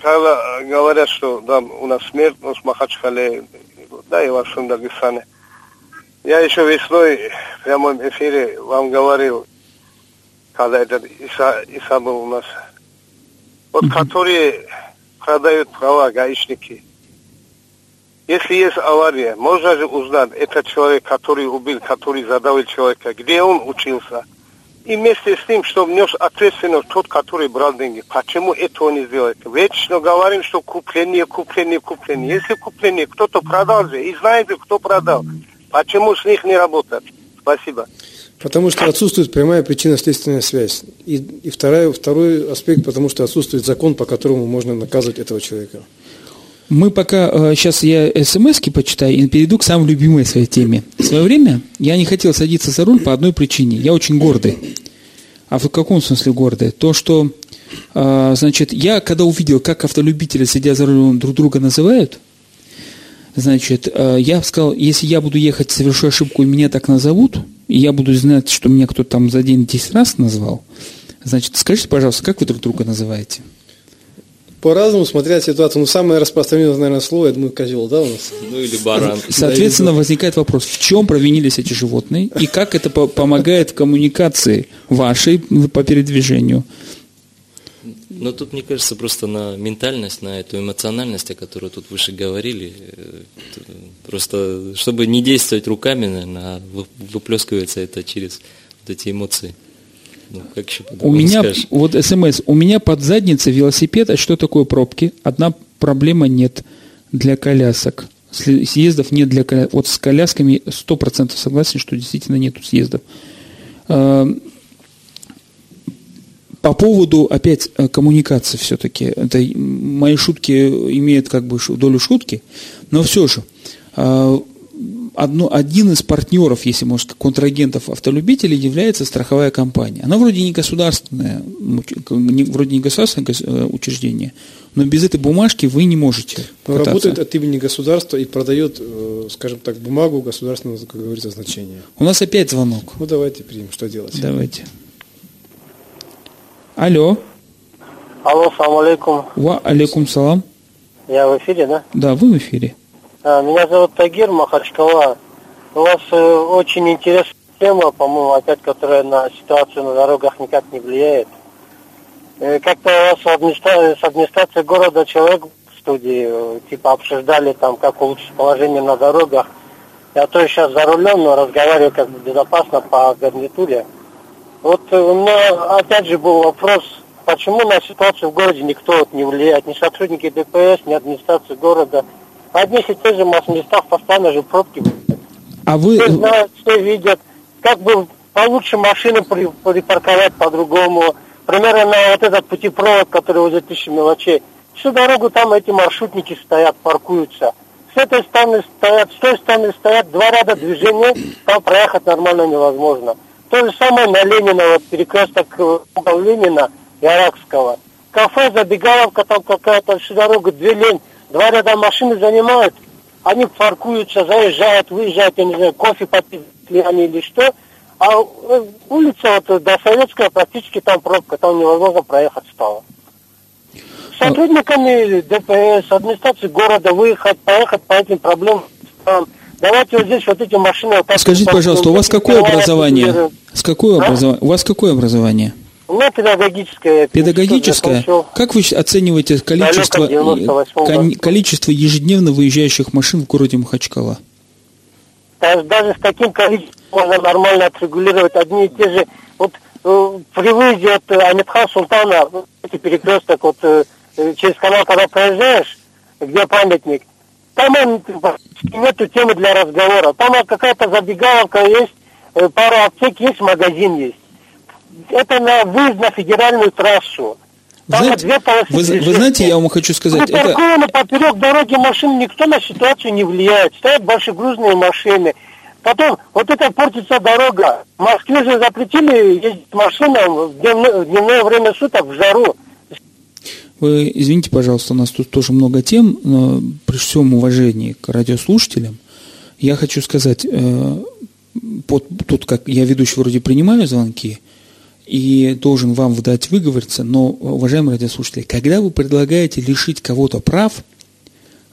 Когда, когда говорят, что да, у нас смертность в Махачкале, да, и во всем Дагестане. Я еще весной в прямом эфире вам говорил, когда этот Иса, Иса был у нас. Вот mm-hmm. которые продают права гаишники. Если есть авария, можно же узнать, этот человек, который убил, который задавил человека, где он учился. И вместе с ним, чтобы нес ответственность тот, который брал деньги. Почему этого не сделать? Вечно говорим, что купление, купление, купление. Если купление, кто-то продал же, и знаете, кто продал. Почему с них не работает? Спасибо. Потому что отсутствует прямая причинно-следственная связь. И, и второй, второй аспект, потому что отсутствует закон, по которому можно наказывать этого человека. Мы пока, сейчас э, я смс почитаю и перейду к самой любимой своей теме. В свое время я не хотел садиться за руль по одной причине. Я очень гордый. А в каком смысле гордый? То, что, э, значит, я когда увидел, как автолюбители, сидя за рулем, друг друга называют – Значит, э, я сказал, если я буду ехать, совершу ошибку, и меня так назовут, и я буду знать, что меня кто-то там за день 10 раз назвал, значит, скажите, пожалуйста, как вы друг друга называете? По-разному, смотря ситуацию. Ну, самое распространенное, наверное, слово, я думаю, козел, да, у нас? Ну или баран. Соответственно, возникает вопрос, в чем провинились эти животные и как это по- помогает в коммуникации вашей по передвижению? Но тут, мне кажется, просто на ментальность, на эту эмоциональность, о которой тут выше говорили, э, просто чтобы не действовать руками, наверное, а вы- выплескивается это через вот эти эмоции. Ну, как еще У меня, скажешь? вот смс, у меня под задницей велосипед, а что такое пробки? Одна проблема нет для колясок. Съездов нет для колясок. Вот с колясками 100% согласен, что действительно нету съездов. По поводу, опять, э, коммуникации все-таки. Это мои шутки имеют как бы долю шутки, но все же. э, Одно, один из партнеров, если можно сказать, контрагентов автолюбителей является страховая компания. Она вроде не государственная, ну, не- вроде не государственное гос- э, учреждение, но без этой бумажки вы не можете кататься. работает от имени государства и продает, э, скажем так, бумагу государственного, как говорится, значения. У нас опять звонок. Ну, давайте примем, что делать. Давайте. Алло. Алло, салам алейкум. Ва алейкум салам. Я в эфире, да? Да, вы в эфире. А, Меня зовут Тагир Махачкала. У вас э, очень интересная тема, по-моему, опять, которая на ситуацию на дорогах никак не влияет. Э, Как-то у вас с администра- с администрацией города человек в студии, э, типа, обсуждали там, как улучшить положение на дорогах. Я то сейчас за рулем, но разговариваю как бы безопасно по гарнитуре. Вот э, у меня опять же был вопрос, почему на ситуацию в городе никто вот не влияет, ни сотрудники ДПС, ни администрация города. В одних и тех же местах постоянно же пробки. А вы... Все знают, все видят, как бы получше машину при- припарковать по-другому. Примерно на вот этот путепровод, который возле тысячи мелочей. Всю дорогу там эти маршрутники стоят, паркуются. С этой стороны стоят, с той стороны стоят два ряда движения, там проехать нормально невозможно. То же самое на Ленина, вот перекресток э, угол Ленина и Аракского. Кафе, забегаловка там какая-то, всю дорогу две лень, два ряда машины занимают, они паркуются, заезжают, выезжают, я не знаю, кофе попить ли они или что. А э, улица вот до Советская практически там пробка, там невозможно проехать стало. С Сотрудниками ДПС, администрации города выехать, поехать по этим проблемам. Давайте вот здесь вот эти машины... вот Скажите, пожалуйста, у вас какое образование? С какое А? образование? У вас какое образование? У меня педагогическое. Педагогическое. Как вы оцениваете количество, Далеко, 98 кон- году. количество ежедневно выезжающих машин в городе Махачкала? Даже, с таким количеством можно нормально отрегулировать одни и те же. Вот э, при выезде от э, Амитхан Султана, эти перекресток, вот э, э, через канал, когда проезжаешь, где памятник, там практически нету темы для разговора. Там какая-то забегаловка есть, э, пара аптек есть, магазин есть. Это на выезд на федеральную трассу. Там Знаете, две полосы вы, вы знаете, я вам хочу сказать, это, Припаркованы поперек дороги машин, никто на ситуацию не влияет. Стоят большегрузные машины. Потом, вот это портится дорога. В Москве же запретили ездить машинам в дневное, в дневное время суток в жару. Вы извините, пожалуйста, у нас тут тоже много тем, но при всем уважении к радиослушателям, я хочу сказать, э, вот тут как я ведущий вроде принимаю звонки, и должен вам дать выговориться, но, уважаемые радиослушатели, когда вы предлагаете лишить кого-то прав,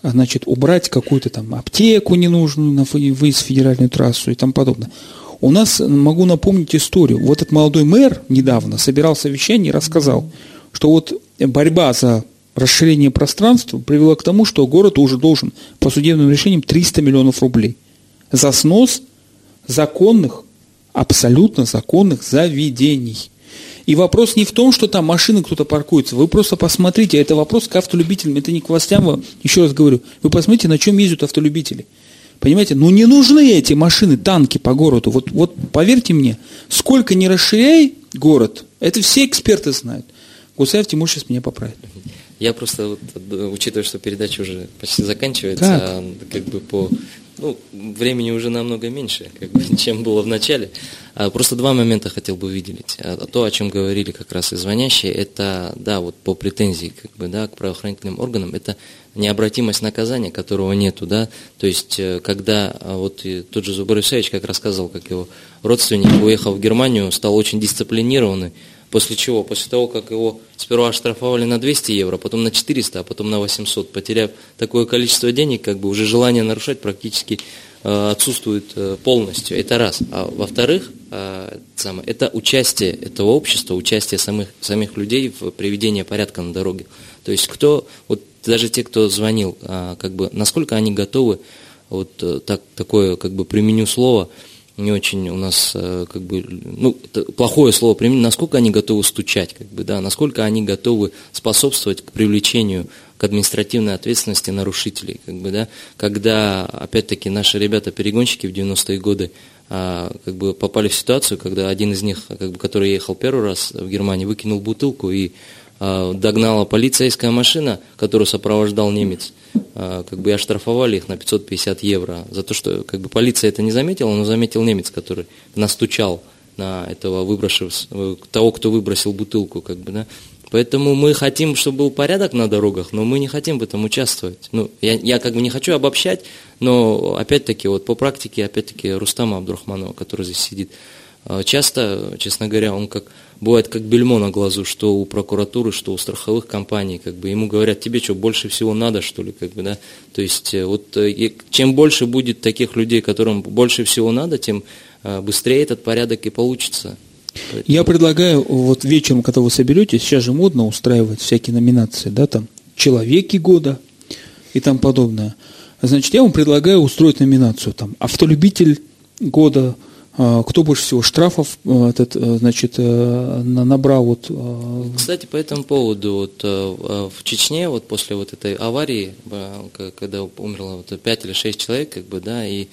а, значит, убрать какую-то там аптеку ненужную на выезд в федеральную трассу и тому подобное. У нас, могу напомнить историю, вот этот молодой мэр недавно собирал совещание и рассказал, что вот борьба за расширение пространства привела к тому, что город уже должен по судебным решениям 300 миллионов рублей за снос законных, абсолютно законных заведений. И вопрос не в том, что там машины кто-то паркуется. Вы просто посмотрите, это вопрос к автолюбителям, это не к властям, еще раз говорю. Вы посмотрите, на чем ездят автолюбители. Понимаете, ну не нужны эти машины, танки по городу. Вот, вот поверьте мне, сколько не расширяй город, это все эксперты знают. Гусаев Тимур сейчас меня поправит. Я просто, вот, э, учитывая, что передача уже почти заканчивается, Как? а, как бы по ну, времени уже намного меньше, как бы, чем было в начале. А, просто два момента хотел бы выделить. А, то, о чем говорили как раз и звонящие, это, да, вот по претензии как бы, да, к правоохранительным органам, это необратимость наказания, которого нету, да, то есть, э, когда а, вот тот же Зубар Исаевич как рассказывал, как его родственник, уехал в Германию, стал очень дисциплинированный, После чего? После того, как его сперва оштрафовали на 200 евро, потом на 400, а потом на 800, потеряв такое количество денег, как бы уже желание нарушать практически э, отсутствует э, полностью. Это раз. А во-вторых, э, это участие этого общества, участие самих, самих людей в приведении порядка на дороге. То есть кто, вот даже те, кто звонил, как бы, насколько они готовы, вот так, такое, как бы применю слово, не очень у нас э, как бы, ну, плохое слово применить, насколько они готовы стучать, как бы, да, насколько они готовы способствовать к привлечению к административной ответственности нарушителей, как бы, да, когда, опять-таки, наши ребята-перегонщики в 90-е годы а, как бы попали в ситуацию, когда один из них, как бы, который ехал первый раз в Германии, выкинул бутылку и догнала полицейская машина, которую сопровождал немец, а, как бы и оштрафовали их на 550 евро за то, что как бы полиция это не заметила, но заметил немец, который настучал на этого выбросив, того, кто выбросил бутылку, как бы, да. Поэтому мы хотим, чтобы был порядок на дорогах, но мы не хотим в этом участвовать. Ну, я, я как бы не хочу обобщать, но опять-таки вот по практике, опять-таки Рустама Абдурахманова, который здесь сидит, часто, честно говоря, он как бывает как бельмо на глазу, что у прокуратуры, что у страховых компаний, как бы ему говорят, тебе что, больше всего надо, что ли, как бы, да, то есть э, вот э, чем больше будет таких людей, которым больше всего надо, тем э, быстрее этот порядок и получится. Я предлагаю, вот вечером, когда вы соберетесь, сейчас же модно устраивать всякие номинации, да, там, человеки года и там подобное. Значит, я вам предлагаю устроить номинацию, там, автолюбитель года, кто больше всего штрафов э, этот, э, значит, э, набрал? Вот... Кстати, по этому поводу, вот, в Чечне, вот после вот этой аварии, когда умерло вот 5 или 6 человек, как бы, да, и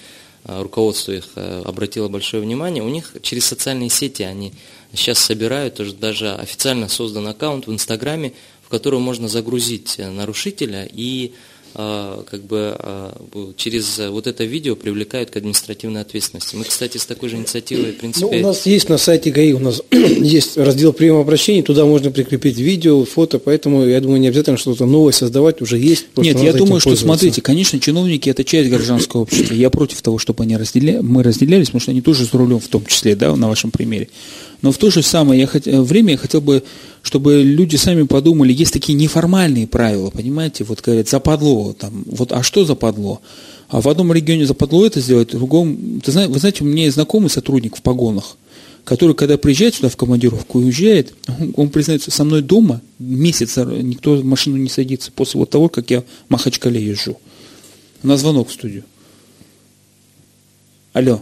руководство их обратило большое внимание, у них через социальные сети они сейчас собирают, даже официально создан аккаунт в Инстаграме, в который можно загрузить нарушителя и а, как бы а, через вот это видео привлекают к административной ответственности. Мы, кстати, с такой же инициативой, в принципе... Ну, у нас есть на сайте ГАИ, у нас есть раздел приема обращений, туда можно прикрепить видео, фото, поэтому, я думаю, не обязательно что-то новое создавать, уже есть. Нет, я думаю, что, смотрите, конечно, чиновники – это часть гражданского общества. Я против того, чтобы они разделя... мы разделялись, потому что они тоже с рулем в том числе, да, на вашем примере. Но в то же самое я хот... время я хотел бы, чтобы люди сами подумали, есть такие неформальные правила, понимаете, вот говорят, западло, там, вот, а что западло? А в одном регионе западло это сделать, в другом, ты знаешь, вы знаете, у меня есть знакомый сотрудник в погонах, который, когда приезжает сюда в командировку и уезжает, он, он признается, со мной дома месяц никто в машину не садится после вот того, как я в Махачкале езжу. На звонок в студию. Алло.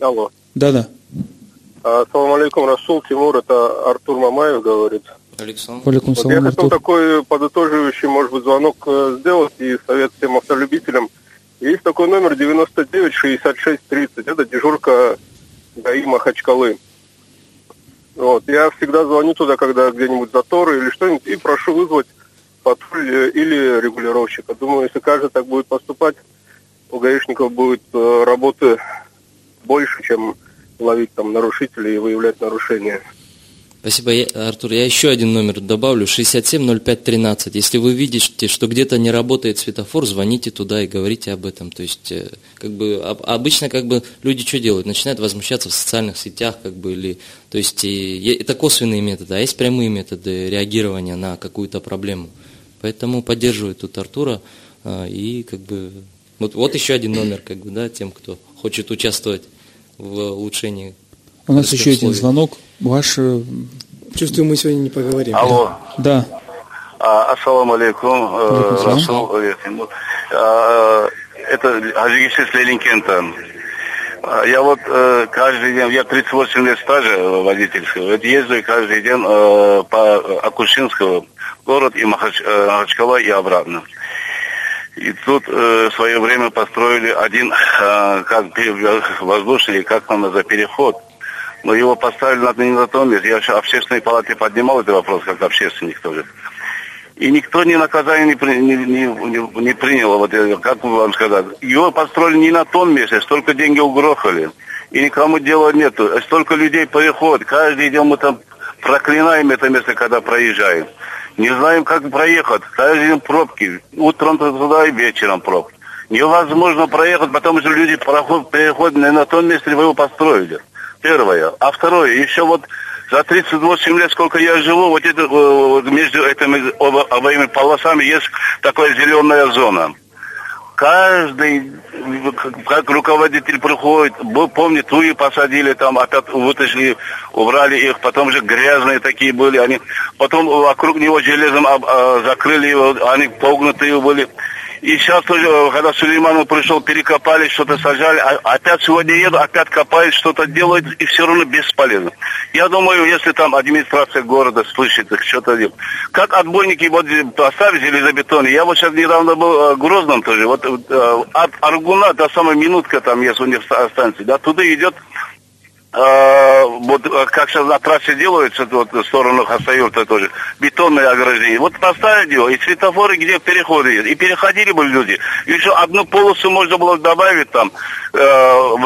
Алло. Да-да. Ассаламу алейкум, Расул, Тимур, это Артур Мамаев говорит. Александр. Вот я хотел такой подытоживающий, может быть, звонок э, сделать и совет всем автолюбителям. Есть такой номер 99 66 30, это дежурка ГАИ Махачкалы. Вот, я всегда звоню туда, когда где-нибудь заторы или что-нибудь, и прошу вызвать патруль э, или регулировщика. Думаю, если каждый так будет поступать, у гаишников будет э, работы больше, чем ловить там нарушителей и выявлять нарушения. Спасибо, Артур. Я еще один номер добавлю, 670513. Если вы видите, что где-то не работает светофор, звоните туда и говорите об этом. То есть, э, как бы, обычно как бы люди что делают? Начинают возмущаться в социальных сетях, как бы, или, то есть, это косвенные методы, а есть прямые методы реагирования на какую-то проблему. Поэтому поддерживаю тут Артура э, и, как бы, вот, вот еще один номер, как бы, да, тем, кто хочет участвовать в улучшении. У нас еще условий. один звонок. Ваш... Э, Чувствую, мы сегодня не поговорим. Алло. Да. А, ассаламу алейкум. Э, Расул. А, это Аджигишис Ленинкента. А, я вот э, каждый день, я 38 лет стажа водительского, вот езжу каждый день э, по Акушинского, город и Махач, э, Махачкала и обратно. И тут э, в свое время построили один э, как воздушный, как там за переход. Но его поставили на, не на том месте. Я в общественной палате поднимал этот вопрос, как общественник тоже. И никто ни наказания не, не, не, не принял, вот, как вам сказать. Его построили не на том месте, столько деньги угрохали. И никому дела нету. Столько людей переходит. Каждый день мы там проклинаем это место, когда проезжаем. Не знаем, как проехать. День пробки. Утром туда и вечером пробки. Невозможно проехать, потому что люди проход, переходят на том месте, вы его построили. Первое. А второе, еще вот за 38 лет, сколько я живу, вот это, вот между этими обоими полосами есть такая зеленая зона каждый, как руководитель приходит, помнит, туи посадили, там опять вытащили, убрали их, потом же грязные такие были, они, потом вокруг него железом а, закрыли его, они погнутые были. И сейчас тоже, когда Сулейманов пришел, перекопали, что-то сажали. А опять сегодня еду, опять копают, что-то делают, и все равно бесполезно. Я думаю, если там администрация города слышит, что-то делает. Как отбойники вот поставить железобетон. Я вот сейчас недавно был э, в Грозном тоже. Вот э, от Аргуна до самой минутка там есть у них станции. Да, туда идет а, вот а, как сейчас на трассе делается, вот в сторону Хасаюрта тоже, бетонное ограждение. Вот поставить его, и светофоры, где переходы. И переходили бы люди. Еще одну полосу можно было добавить там. Э,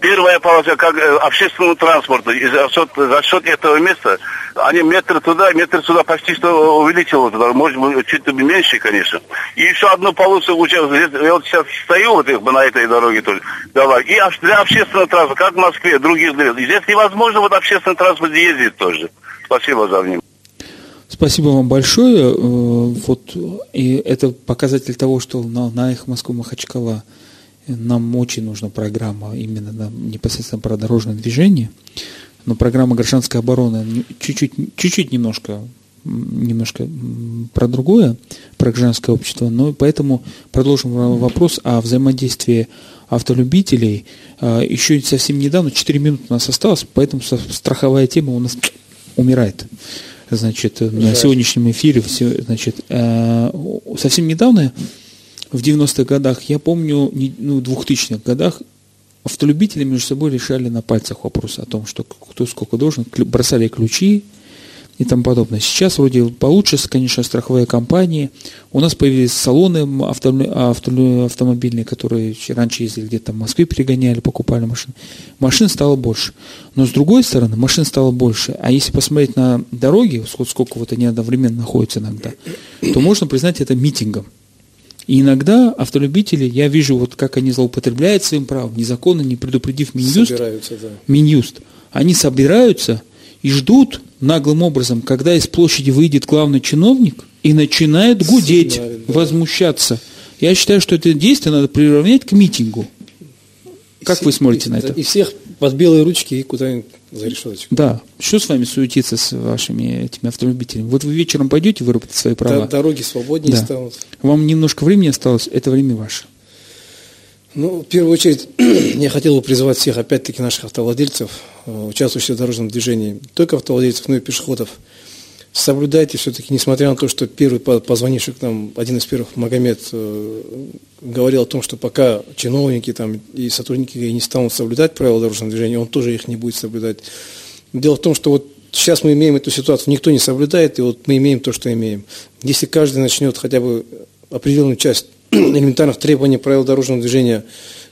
первая полоса, как э, общественному транспорту. И за счет, за счет этого места они метр туда, метр сюда почти что увеличило туда. Может быть, чуть меньше, конечно. И еще одну полосу я вот сейчас стою вот на этой дороге тоже. Давай. И для общественного транспорта, как в Москве, других здесь невозможно вот общественный транспорт ездить тоже. Спасибо за внимание. Спасибо вам большое. Э, вот, и это показатель того, что на, на их Москву Махачкала нам очень нужна программа именно на, непосредственно про дорожное движение. Но программа гражданской обороны чуть-чуть, чуть-чуть немножко немножко про другое, про гражданское общество, но поэтому продолжим вопрос о взаимодействии автолюбителей. А, еще совсем недавно, 4 минуты у нас осталось, поэтому страховая тема у нас умирает. Значит, Жаль. на сегодняшнем эфире, значит, а, совсем недавно, в 90-х годах, я помню, ну, в 2000-х годах, автолюбители между собой решали на пальцах вопрос о том, что кто сколько должен, бросали ключи, и тому подобное. Сейчас вроде получше, конечно, страховые компании. У нас появились салоны авто, авто, автомобильные, которые раньше ездили где-то в Москве, перегоняли, покупали машины. Машин стало больше. Но с другой стороны, машин стало больше. А если посмотреть на дороги, сколько вот они одновременно находятся иногда, то можно признать это митингом. И иногда автолюбители, я вижу, вот как они злоупотребляют своим правом, незаконно, не предупредив Минюст, да. Минюст, они собираются и ждут наглым образом, когда из площади выйдет главный чиновник и начинает гудеть, да, да. возмущаться. Я считаю, что это действие надо приравнять к митингу. Как и вы смотрите и, на это? И всех под белые ручки и куда-нибудь за решеточку. Да. Что с вами суетиться с вашими этими автолюбителями? Вот вы вечером пойдете выработать свои права? Дороги свободнее да. станут. Вам немножко времени осталось, это время ваше. Ну, в первую очередь, я хотел бы призвать всех, опять-таки, наших автовладельцев, э, участвующих в дорожном движении, не только автовладельцев, но и пешеходов. Соблюдайте все-таки, несмотря на то, что первый позвонивший к нам, один из первых, Магомед, э, говорил о том, что пока чиновники там, и сотрудники не станут соблюдать правила дорожного движения, он тоже их не будет соблюдать. Дело в том, что вот сейчас мы имеем эту ситуацию, никто не соблюдает, и вот мы имеем то, что имеем. Если каждый начнет хотя бы определенную часть элементарных требований правил дорожного движения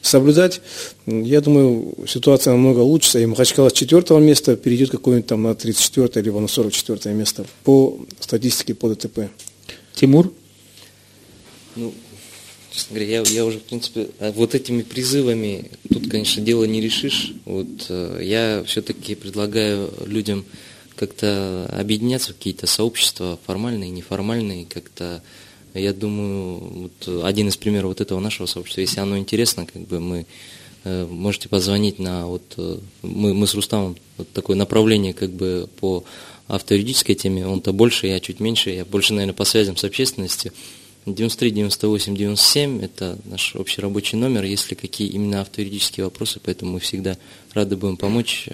соблюдать, я думаю, ситуация намного лучше, и Махачкала с четвертого места перейдет какое-нибудь там на 34 либо на 44 место по статистике по ДТП. Тимур? Ну, честно говоря, я, я уже, в принципе, а вот этими призывами тут, конечно, дело не решишь. Вот э, я все-таки предлагаю людям как-то объединяться в какие-то сообщества, формальные, неформальные, как-то я думаю, вот один из примеров вот этого нашего сообщества, если оно интересно, как бы мы э, можете позвонить на вот э, мы, мы с Рустамом вот такое направление как бы по автоюридической теме, он-то больше, я чуть меньше, я больше, наверное, по связям с общественностью. 93 98 97 это наш общий рабочий номер, если какие именно автоюридические вопросы, поэтому мы всегда рады будем помочь.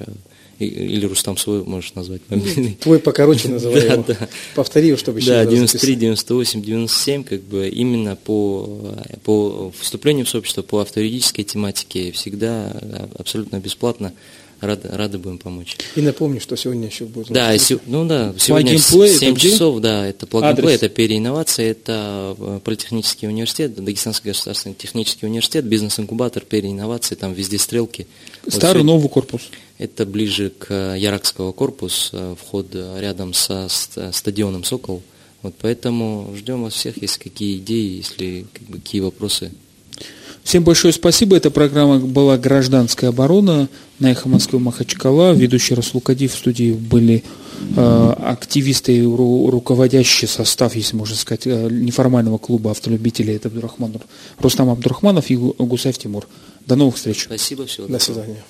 Или Рустам свой можешь назвать мобильный. Твой покороче называй его. Да. Повтори его, чтобы еще Да, 93, 98, 97, как бы именно по, по вступлению в сообщество, по автоюридической тематике всегда абсолютно бесплатно рады, рады будем помочь. И напомню, что сегодня еще будет. Да, ну да, сегодня в 7 часов, да, это плаг это переинновация, это э, Политехнический университет, Дагестанский государственный технический университет, бизнес-инкубатор, переинновации, там везде стрелки. Старый вот новый корпус. Это ближе к Яракского корпус, э, вход рядом со стадионом «Сокол». Вот поэтому ждем вас всех, если какие идеи, если как бы, какие вопросы. Всем большое спасибо. Эта программа была «Гражданская оборона» на «Эхо Москвы» Махачкала. Ведущий Расул Кадиев в студии были э, активисты и ру, руководящий состав, если можно сказать, э, неформального клуба автолюбителей. Это Абдурахман, Рустам Абдурахманов и Гусаев Тимур. До новых встреч. Спасибо, всего До свидания.